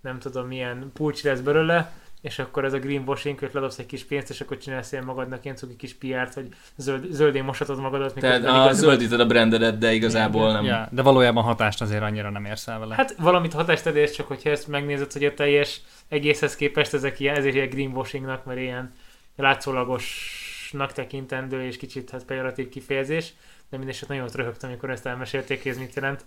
nem tudom milyen pulcs lesz belőle, és akkor ez a greenwashing, hogy ledobsz egy kis pénzt, és akkor csinálsz ilyen magadnak ilyen cuki kis PR-t, hogy zöld, zöldén mosatod magadat. Tehát a zöldíted a brandedet, de igazából nem. Ja, de valójában hatást azért annyira nem érsz el vele. Hát valamit hatást adés, csak hogyha ezt megnézed, hogy a teljes egészhez képest ezek ilyen, ezért ilyen greenwashingnak, mert ilyen látszólagosnak tekintendő és kicsit hát pejoratív kifejezés de mindesetre nagyon ott röhögtem, amikor ezt elmesélték, hogy ez mit jelent.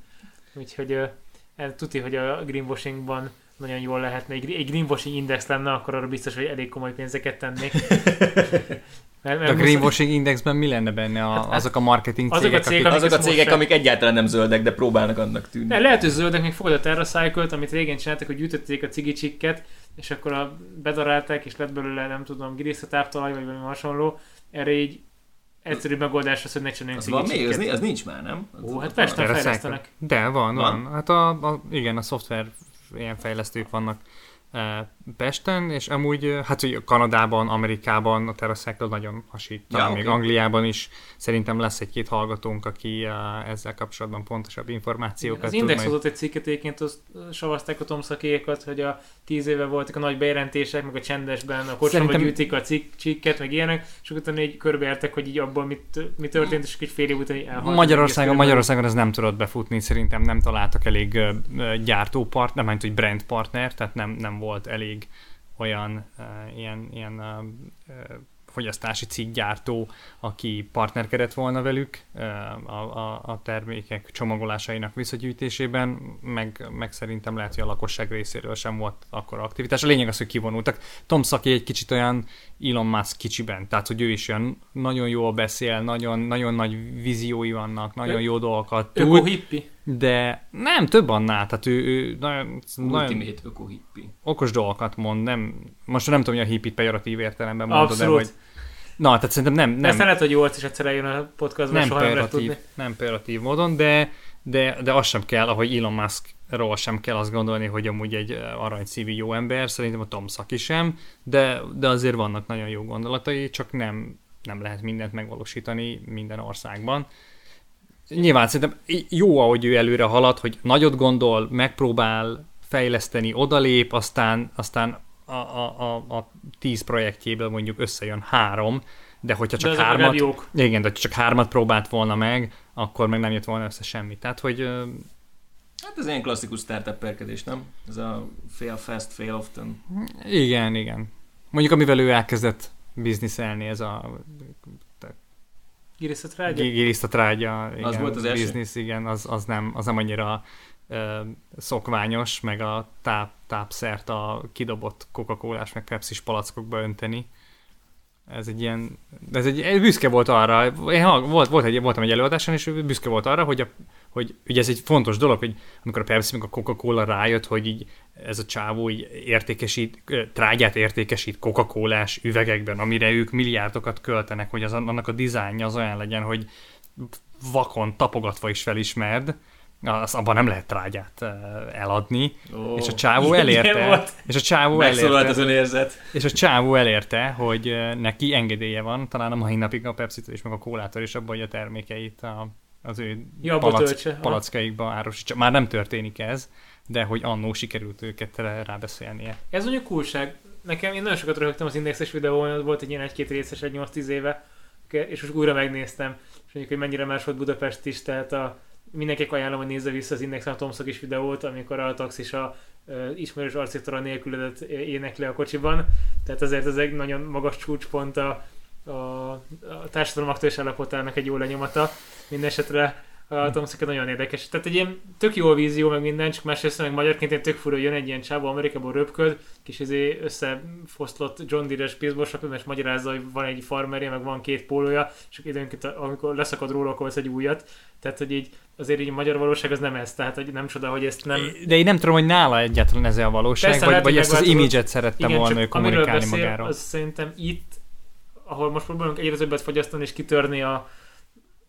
Úgyhogy uh, tuti, hogy a greenwashingban nagyon jól lehetne. Egy, egy greenwashing index lenne, akkor arra biztos, hogy elég komoly pénzeket tennék. mert, mert a greenwashing indexben mi lenne benne a, hát, azok a marketing azok cégek? A cégek, akik, azok a cégek, amik egyáltalán nem zöldek, de próbálnak annak tűnni. De lehet, hogy zöldek, még fogod a TerraCycle-t, amit régen csináltak, hogy gyűjtötték a cigicsikket, és akkor a bedarálták, és lett belőle, nem tudom, girisztatáptalaj, vagy valami hasonló. Erre így egyszerű megoldás az, hogy ne csináljunk az van még? Az, az nincs már, nem? Ó, hát Pesten fejlesztenek. De van, van. van. Hát a, a, igen, a szoftver ilyen fejlesztők vannak Pesten, és amúgy, hát hogy Kanadában, Amerikában a TerraCycle nagyon hasít, ja, okay. még Angliában is szerintem lesz egy-két hallgatónk, aki ezzel kapcsolatban pontosabb információkat Az Index hozott egy cikket egyébként, azt savazták a tomszakékat, hogy a tíz éve voltak a nagy bejelentések, meg a csendesben, a kocsmában szerintem... gyűjtik a cik, cikket, meg ilyenek, és utána így körbeértek, hogy így abból mit, mi történt, és egy fél év után elhalt. Magyarországon, Magyarországon ez nem tudott befutni, szerintem nem találtak elég gyártópart, nem hogy brand partner, tehát nem, nem volt elég olyan uh, ilyen, ilyen uh, fogyasztási cikkgyártó, aki partnerkedett volna velük a, a, a termékek csomagolásainak visszagyűjtésében, meg, meg szerintem lehet, hogy a lakosság részéről sem volt akkor aktivitás. A lényeg az, hogy kivonultak. Tom Saki egy kicsit olyan Elon Musk kicsiben, tehát hogy ő is olyan nagyon jól beszél, nagyon, nagyon nagy víziói vannak, nagyon jó dolgokat tud. hippi. De nem, több annál, tehát ő, ő nagyon, nagyon öko-hippi. okos dolgokat mond, nem, most nem tudom, hogy a hippit pejoratív értelemben mondod, de hogy Na, tehát szerintem nem... nem Ezt lehet, hogy jó is egyszer eljön a podcastban, nem pejoratív, nem pejoratív módon, de, de, de az sem kell, ahogy Elon Muskról sem kell azt gondolni, hogy amúgy egy aranyszívű jó ember, szerintem a Tom Saki sem, de, de azért vannak nagyon jó gondolatai, csak nem, nem lehet mindent megvalósítani minden országban. Nyilván szerintem jó, ahogy ő előre halad, hogy nagyot gondol, megpróbál fejleszteni, odalép, aztán, aztán a, a, a, a tíz projektjéből mondjuk összejön három, de hogyha csak de hármat, jók. igen, de csak hármat próbált volna meg, akkor meg nem jött volna össze semmi. Tehát, hogy Hát ez ilyen klasszikus startup perkedés, nem? Ez a fail fast, fail often. Igen, igen. Mondjuk amivel ő elkezdett bizniszelni, ez a Girisztatrágya? Girisztatrágya, igen. Az volt az első? Business, igen, az, az, nem, az nem annyira szokványos, meg a táp, tápszert a kidobott coca cola meg pepsi palackokba önteni. Ez egy ilyen, ez egy, büszke volt arra, én volt, volt egy, voltam egy előadáson, és büszke volt arra, hogy, a, hogy ugye ez egy fontos dolog, hogy amikor a Pepsi meg a Coca-Cola rájött, hogy így ez a csávó így értékesít, trágyát értékesít coca cola üvegekben, amire ők milliárdokat költenek, hogy az, annak a dizájnja az olyan legyen, hogy vakon tapogatva is felismerd, az, abban nem lehet trágyát eladni, oh, és a csávó elérte, és a csávó elérte, az önérzet. és a csávó elérte, hogy neki engedélye van, talán a mai napig a pepsi és meg a kólától is abban, hogy a termékeit a, az ő palac, palackaikba árusítsa. Már nem történik ez, de hogy annó sikerült őket rábeszélnie. Ez mondjuk kulság. Nekem én nagyon sokat röhögtem az indexes videón, volt egy ilyen egy-két részes, egy 8-10 éve, és most újra megnéztem, és mondjuk, hogy mennyire más volt Budapest is, tehát a, mindenkinek ajánlom, hogy nézze vissza az Index Tomszok is videót, amikor a taxis a uh, ismerős arciktora nélküledet énekli a kocsiban. Tehát azért ez egy nagyon magas csúcspont a, a, a társadalom aktuális állapotának egy jó lenyomata. Mindenesetre a Tomszika nagyon érdekes. Tehát egy ilyen tök jó vízió, meg minden, csak másrészt meg magyarként én tök fura, jön egy ilyen csávó Amerikából röpköd, kis izé összefoszlott John Deere-es baseball és magyarázza, hogy van egy farmerje, meg van két pólója, és időnként, amikor leszakad róla, akkor vesz egy újat. Tehát, hogy így azért így a magyar valóság az nem ez, tehát hogy nem csoda, hogy ezt nem... De én nem tudom, hogy nála egyáltalán ez a valóság, Persze, vagy, vagy ezt az imidzset szerette Igen, volna ő kommunikálni beszél, magáról. Az szerintem itt, ahol most próbálunk egyre többet fogyasztani és kitörni a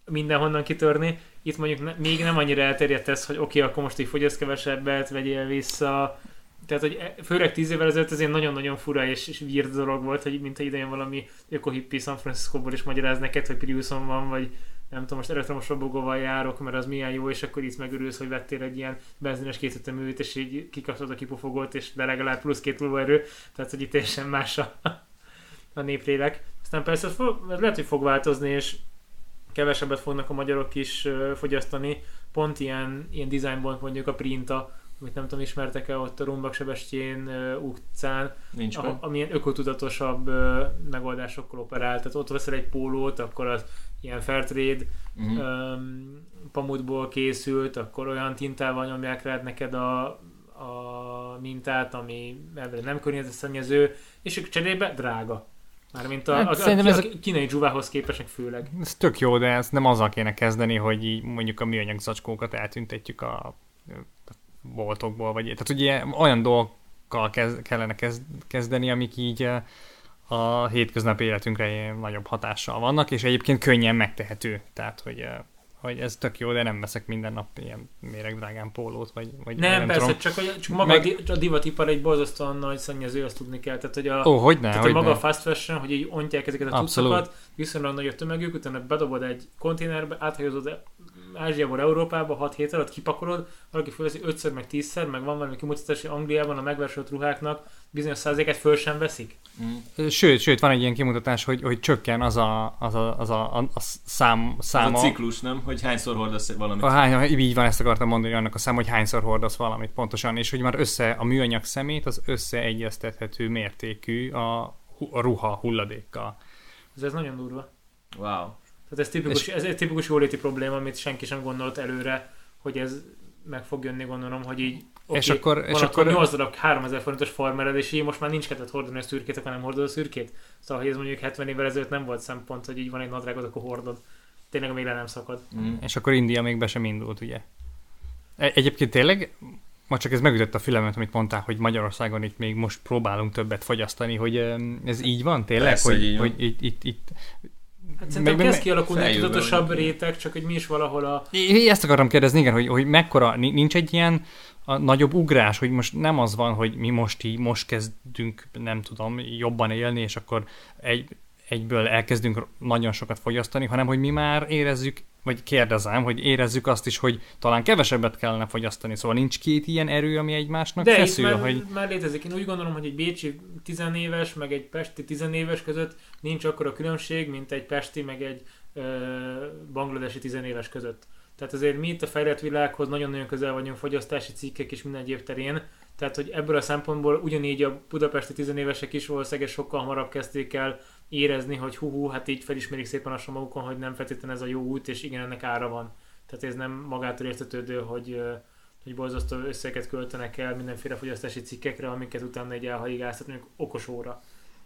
mindenhonnan kitörni, itt mondjuk ne, még nem annyira elterjedt ez, hogy oké, okay, akkor most így fogyaszt kevesebbet, vegyél vissza, tehát, hogy e, főleg tíz évvel ezelőtt ez ilyen nagyon-nagyon fura és, és weird dolog volt, hogy mint idején valami ökohippi San Francisco-ból is magyaráz neked, hogy Priuson van, vagy nem tudom, most elektromos robogóval járok, mert az milyen jó, és akkor itt megörülsz, hogy vettél egy ilyen benzines készíteművét, és így kikapcsolod a kipufogót, és de legalább plusz két erő, tehát hogy itt teljesen más a, a néplélek. Aztán persze ez fog, lehet, hogy fog változni, és kevesebbet fognak a magyarok is fogyasztani, pont ilyen, ilyen designból mondjuk a Printa, amit nem tudom, ismertek-e ott a Rumbak Sebestyén utcán, Nincs a, amilyen ökotudatosabb megoldásokkal operál. Tehát ott veszel egy pólót, akkor az ilyen Fairtrade uh-huh. um, pamutból készült, akkor olyan tintával nyomják rád neked a, a mintát, ami nem környezetszennyező, és cserébe drága. Mármint a, hát, a, a, a, a kínai dzsuvához képesek főleg. Ez tök jó, de ezt nem azzal kéne kezdeni, hogy így mondjuk a műanyag zacskókat eltüntetjük a, a boltokból, vagy tehát ugye olyan dolgokkal kezd, kellene kezd, kezdeni, amik így eh, a hétköznapi életünkre nagyobb hatással vannak, és egyébként könnyen megtehető. Tehát, hogy eh, hogy ez tök jó, de nem veszek minden nap ilyen méregdrágán pólót, vagy, vagy nem, nem persze, tudom. csak, hogy, csak maga Meg... a divatipar egy borzasztóan nagy szennyező, azt tudni kell. Tehát, hogy a, Ó, hogy ne, tehát, hogy maga ne. a fast fashion, hogy így ontják ezeket a tudszokat, viszonylag nagy a tömegük, utána bedobod egy konténerbe, áthajozod Ázsiából Európába 6 hét alatt kipakolod, valaki fölveszi 5 meg 10 meg van valami kimutatás, hogy Angliában a megvásárolott ruháknak bizonyos százaléket föl sem veszik? Mm. Sőt, sőt, van egy ilyen kimutatás, hogy, hogy csökken az a, az a, az a, a szám, száma. Az a ciklus, nem? Hogy hányszor hordasz valamit. A hány, így van, ezt akartam mondani, annak a szám, hogy hányszor hordasz valamit pontosan, és hogy már össze, a műanyag szemét az összeegyeztethető mértékű a, a ruha hulladékkal. Ez, ez nagyon durva. Wow. Tehát ez tipikus, ez egy tipikus jóléti probléma, amit senki sem gondolt előre, hogy ez meg fog jönni, gondolom, hogy így Okay, és akkor, és akkor 8 darab 3000 forintos farmered, és így most már nincs kedved hordani a szürkét, akkor nem hordod a szürkét. Szóval, hogy ez mondjuk 70 évvel ezelőtt nem volt szempont, hogy így van egy nadrágod, akkor hordod. Tényleg még le nem szakad. Mm. És akkor India még be sem indult, ugye? E- egyébként tényleg, ma csak ez megütött a fülemet, amit mondtál, hogy Magyarországon itt még most próbálunk többet fogyasztani, hogy ez így van tényleg? Persze, hogy, így van. hogy itt, itt, itt Hát szerintem meg, kezd kialakulni egy tudatosabb réteg, csak hogy mi is valahol a... Én ezt akarom kérdezni, igen, hogy, hogy mekkora, nincs egy ilyen a nagyobb ugrás, hogy most nem az van, hogy mi most így, most kezdünk, nem tudom, jobban élni, és akkor egy, egyből elkezdünk nagyon sokat fogyasztani, hanem hogy mi már érezzük, vagy kérdezem, hogy érezzük azt is, hogy talán kevesebbet kellene fogyasztani. Szóval nincs két ilyen erő, ami egymásnak De feszül, már, hogy... már létezik. Én úgy gondolom, hogy egy bécsi tizenéves, meg egy pesti tizenéves között nincs akkora különbség, mint egy pesti, meg egy ö, bangladesi tizenéves között. Tehát azért mi itt a fejlett világhoz nagyon-nagyon közel vagyunk fogyasztási cikkek és minden egyéb terén. Tehát, hogy ebből a szempontból ugyanígy a budapesti tizenévesek is valószínűleg sokkal hamarabb kezdték el érezni, hogy hú, hú hát így felismerik szépen a magukon, hogy nem feltétlenül ez a jó út, és igen, ennek ára van. Tehát ez nem magától értetődő, hogy, hogy borzasztó összeget költenek el mindenféle fogyasztási cikkekre, amiket utána egy elhaigáztat, mondjuk okos óra,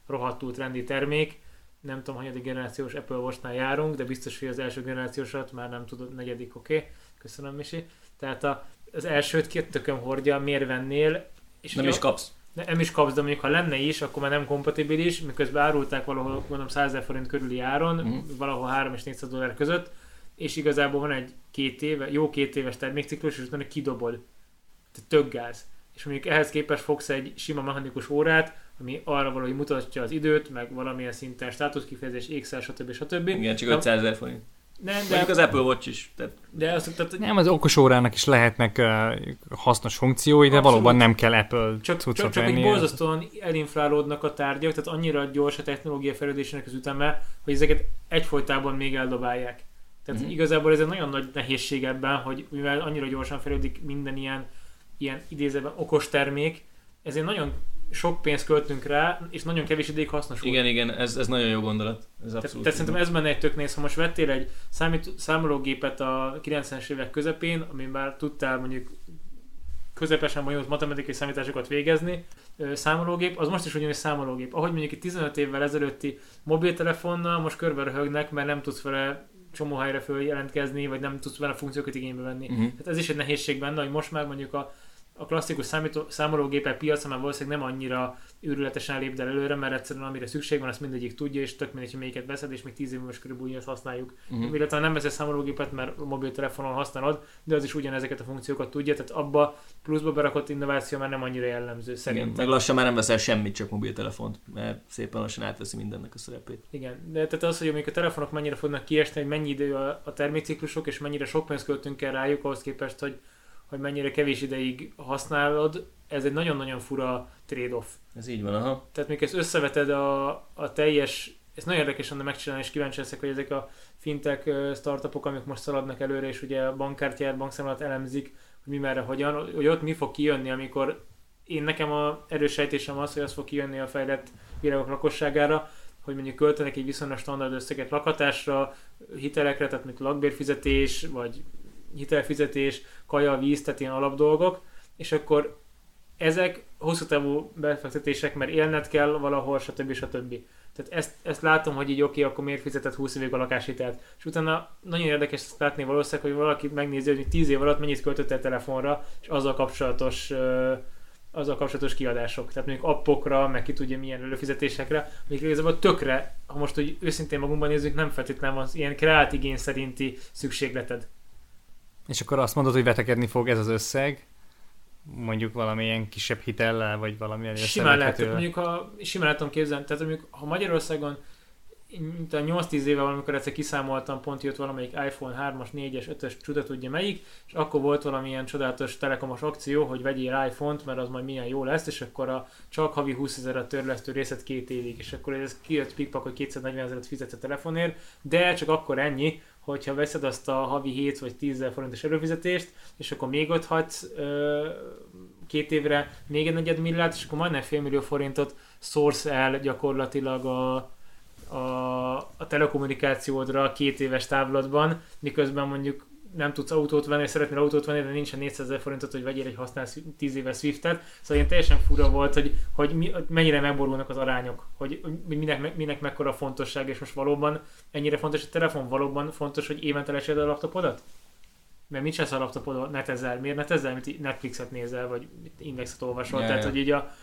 rohadtul trendi termék, nem tudom, hanyadik generációs Apple Watch-nál járunk, de biztos, hogy az első generációsat már nem tudod, negyedik, oké. Okay. Köszönöm, Misi. Tehát a, az elsőt két tököm hordja, miért vennél? És nem is kapsz. Nem is kapsz, de mondjuk ha lenne is, akkor már nem kompatibilis, miközben árulták valahol, mondom, 100 forint körüli áron, mm. valahol 3 és 400 dollár között, és igazából van egy két éve, jó két éves termékciklus, és utána kidobod. Tehát tök gáz. És mondjuk ehhez képest fogsz egy sima mechanikus órát, ami arra való, hogy mutatja az időt, meg valamilyen szinten státuszkifejezés, ékszel, stb. stb. Igen, csak 500 ezer forint. Nem, de... Mondjuk az Apple Watch is. Tehát... De azt, tehát, nem, az okos órának is lehetnek uh, hasznos funkciói, de Abszolút. valóban nem kell Apple csak, csak, csak venni. egy borzasztóan elinflálódnak a tárgyak, tehát annyira gyors a technológia fejlődésének az üteme, hogy ezeket egyfolytában még eldobálják. Tehát mm-hmm. igazából ez egy nagyon nagy nehézség ebben, hogy mivel annyira gyorsan fejlődik minden ilyen, ilyen idézőben okos termék, ezért nagyon sok pénzt költünk rá, és nagyon kevés ideig hasznos volt. Igen, igen, ez, ez nagyon jó gondolat. Ez abszolút. Tehát szerintem ez benne egy tök néz, ha most vettél egy számít, számológépet a 90-es évek közepén, ami már tudtál mondjuk közepesen bonyolult matematikai számításokat végezni, számológép, az most is ugyanúgy számológép. Ahogy mondjuk itt 15 évvel ezelőtti mobiltelefonnal most körbe röhögnek, mert nem tudsz vele csomó helyre följelentkezni, vagy nem tudsz vele funkciókat igénybe venni. Uh-huh. Tehát ez is egy nehézség benne, hogy most már mondjuk a a klasszikus számító, számológépek piaca már valószínűleg nem annyira őrületesen lép el előre, mert egyszerűen amire szükség van, azt mindegyik tudja, és tök mindegy, hogy melyiket veszed, és még 10 év most körülbelül ezt használjuk. Uh-huh. Illetve nem veszel számológépet, mert mobiltelefonon használod, de az is ugyanezeket a funkciókat tudja, tehát abba pluszba berakott innováció már nem annyira jellemző szerintem. Igen, meg lassan már nem veszel semmit, csak mobiltelefont, mert szépen lassan átveszi mindennek a szerepét. Igen, de tehát az, hogy amik a telefonok mennyire fognak kiesni, hogy mennyi idő a, a termékciklusok, és mennyire sok pénzt költünk el rájuk, ahhoz képest, hogy hogy mennyire kevés ideig használod, ez egy nagyon-nagyon fura trade-off. Ez így van, aha. Tehát még ezt összeveted a, a teljes, ez nagyon érdekes lenne megcsinálni, és kíváncsi leszek, hogy ezek a fintech startupok, amik most szaladnak előre, és ugye a bankkártyát, bankszámlát elemzik, hogy mi merre, hogyan, hogy ott mi fog kijönni, amikor én nekem a erős sejtésem az, hogy az fog kijönni a fejlett világok lakosságára, hogy mondjuk költenek egy viszonylag standard összeget lakatásra, hitelekre, tehát mint lakbérfizetés, vagy hitelfizetés, kaja, víz, tehát ilyen alapdolgok, és akkor ezek hosszú távú befektetések, mert élned kell valahol, stb. stb. Tehát ezt, ezt látom, hogy így oké, okay, akkor miért fizetett 20 évig a lakáshitelt. És utána nagyon érdekes ezt látni valószínűleg, hogy valaki megnézi, hogy 10 év alatt mennyit költött a telefonra, és azzal kapcsolatos azzal kapcsolatos kiadások. Tehát mondjuk appokra, meg ki tudja milyen előfizetésekre, még igazából tökre, ha most hogy őszintén magunkban nézzük, nem feltétlenül van ilyen kreált igény szerinti szükségleted. És akkor azt mondod, hogy vetekedni fog ez az összeg, mondjuk valamilyen kisebb hitellel, vagy valamilyen Simán lehet, mondjuk ha, simán tudom képzelni, tehát mondjuk ha Magyarországon mint a 8-10 éve valamikor egyszer kiszámoltam, pont jött valamelyik iPhone 3-as, 4-es, 5-ös, csuda tudja melyik, és akkor volt valamilyen csodálatos telekomos akció, hogy vegyél iPhone-t, mert az majd milyen jó lesz, és akkor a csak havi 20 ezer a törlesztő részlet két évig, és akkor ez kijött pikpak, hogy 240 ezeret fizetsz a telefonért, de csak akkor ennyi, hogyha veszed azt a havi 7 vagy 10 ezer forintos előfizetést, és akkor még ott hagysz ö, két évre még egy negyed milliárd, és akkor majdnem fél millió forintot szórsz el gyakorlatilag a, a, a telekommunikációdra két éves távlatban, miközben mondjuk nem tudsz autót venni, szeretnél autót venni, de nincsen 400 ezer forintot, hogy vegyél egy használsz 10 éves Swiftet. Szóval ilyen teljesen fura volt, hogy, hogy mi, mennyire megborulnak az arányok, hogy, hogy minek, minek mekkora fontosság, és most valóban ennyire fontos a telefon, valóban fontos, hogy évente lesed a laptopodat? Mert mit csinálsz a laptopodon, netezel, miért netezel, mint Netflixet nézel, vagy indexet olvasol, yeah, tehát yeah. hogy így a,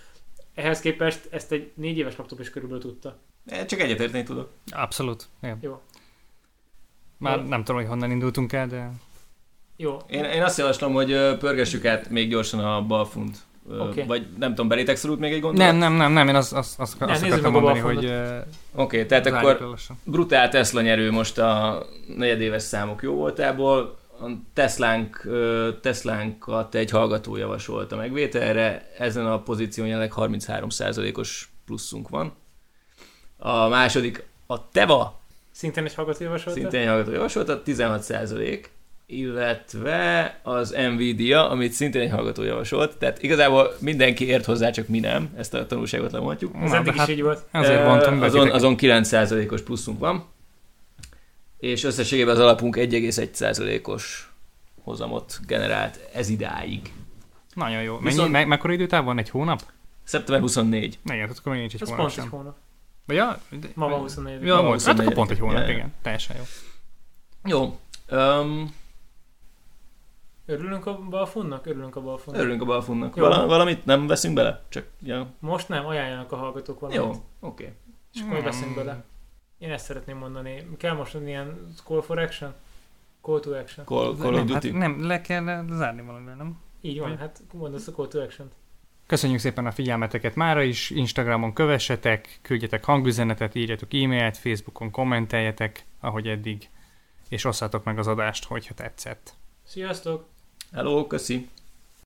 ehhez képest ezt egy négy éves laptop is körülbelül tudta. Csak egyetérteni tudok. Abszolút. Igen. Jó. Már nem tudom, hogy honnan indultunk el, de... Jó. Én, én azt javaslom, hogy pörgessük át még gyorsan a balfunt. Okay. Vagy nem tudom, belétek szorult még egy gondolat? Nem, nem, nem, nem, én azt, azt, azt, nem, azt akartam mondani, hogy... Oké, okay, tehát akkor brutál Tesla nyerő most a negyedéves számok jó voltából. A Teslánk, Teslánkat egy hallgató javasolta megvételre, ezen a pozíción jelenleg 33%-os pluszunk van. A második a Teva. Szintén egy hallgató javasolta? Szintén egy hallgató javasolta, 16 százalék illetve az Nvidia, amit szintén egy hallgató javasolt. Tehát igazából mindenki ért hozzá, csak mi nem. Ezt a tanulságot lemondjuk. Ez eddig is hát így volt. Ezért mondtam azon, azon 9%-os pluszunk van. És összességében az alapunk 1,1%-os hozamot generált ez idáig. Nagyon jó. Mennyi, Viszont... me- mekkora időtáv van? Egy hónap? Szeptember 24. Igen, hát akkor még nincs egy Ez hónap pont sem. egy hónap. Vagy de, Ma van 24. Ja, volt. Hát akkor pont egy hónap, ja, igen. Teljesen jó. Jó. Um, Örülünk a balfunnak? Örülünk a balfunnak. Örülünk a balfunnak. Val- valamit nem veszünk bele? Csak, ja. Most nem, ajánljanak a hallgatók valamit. Jó, oké. Okay. És akkor hmm. veszünk bele. Én ezt szeretném mondani. Kell most ilyen call for action? Call to action. Call, call nem, of Duty. Hát nem, le kell zárni valamivel, nem? Így van, hát mondasz a call to action Köszönjük szépen a figyelmeteket mára is, Instagramon kövessetek, küldjetek hangüzenetet, írjatok e-mailt, Facebookon kommenteljetek, ahogy eddig, és osszátok meg az adást, hogyha tetszett. Sziasztok! Hello, köszi!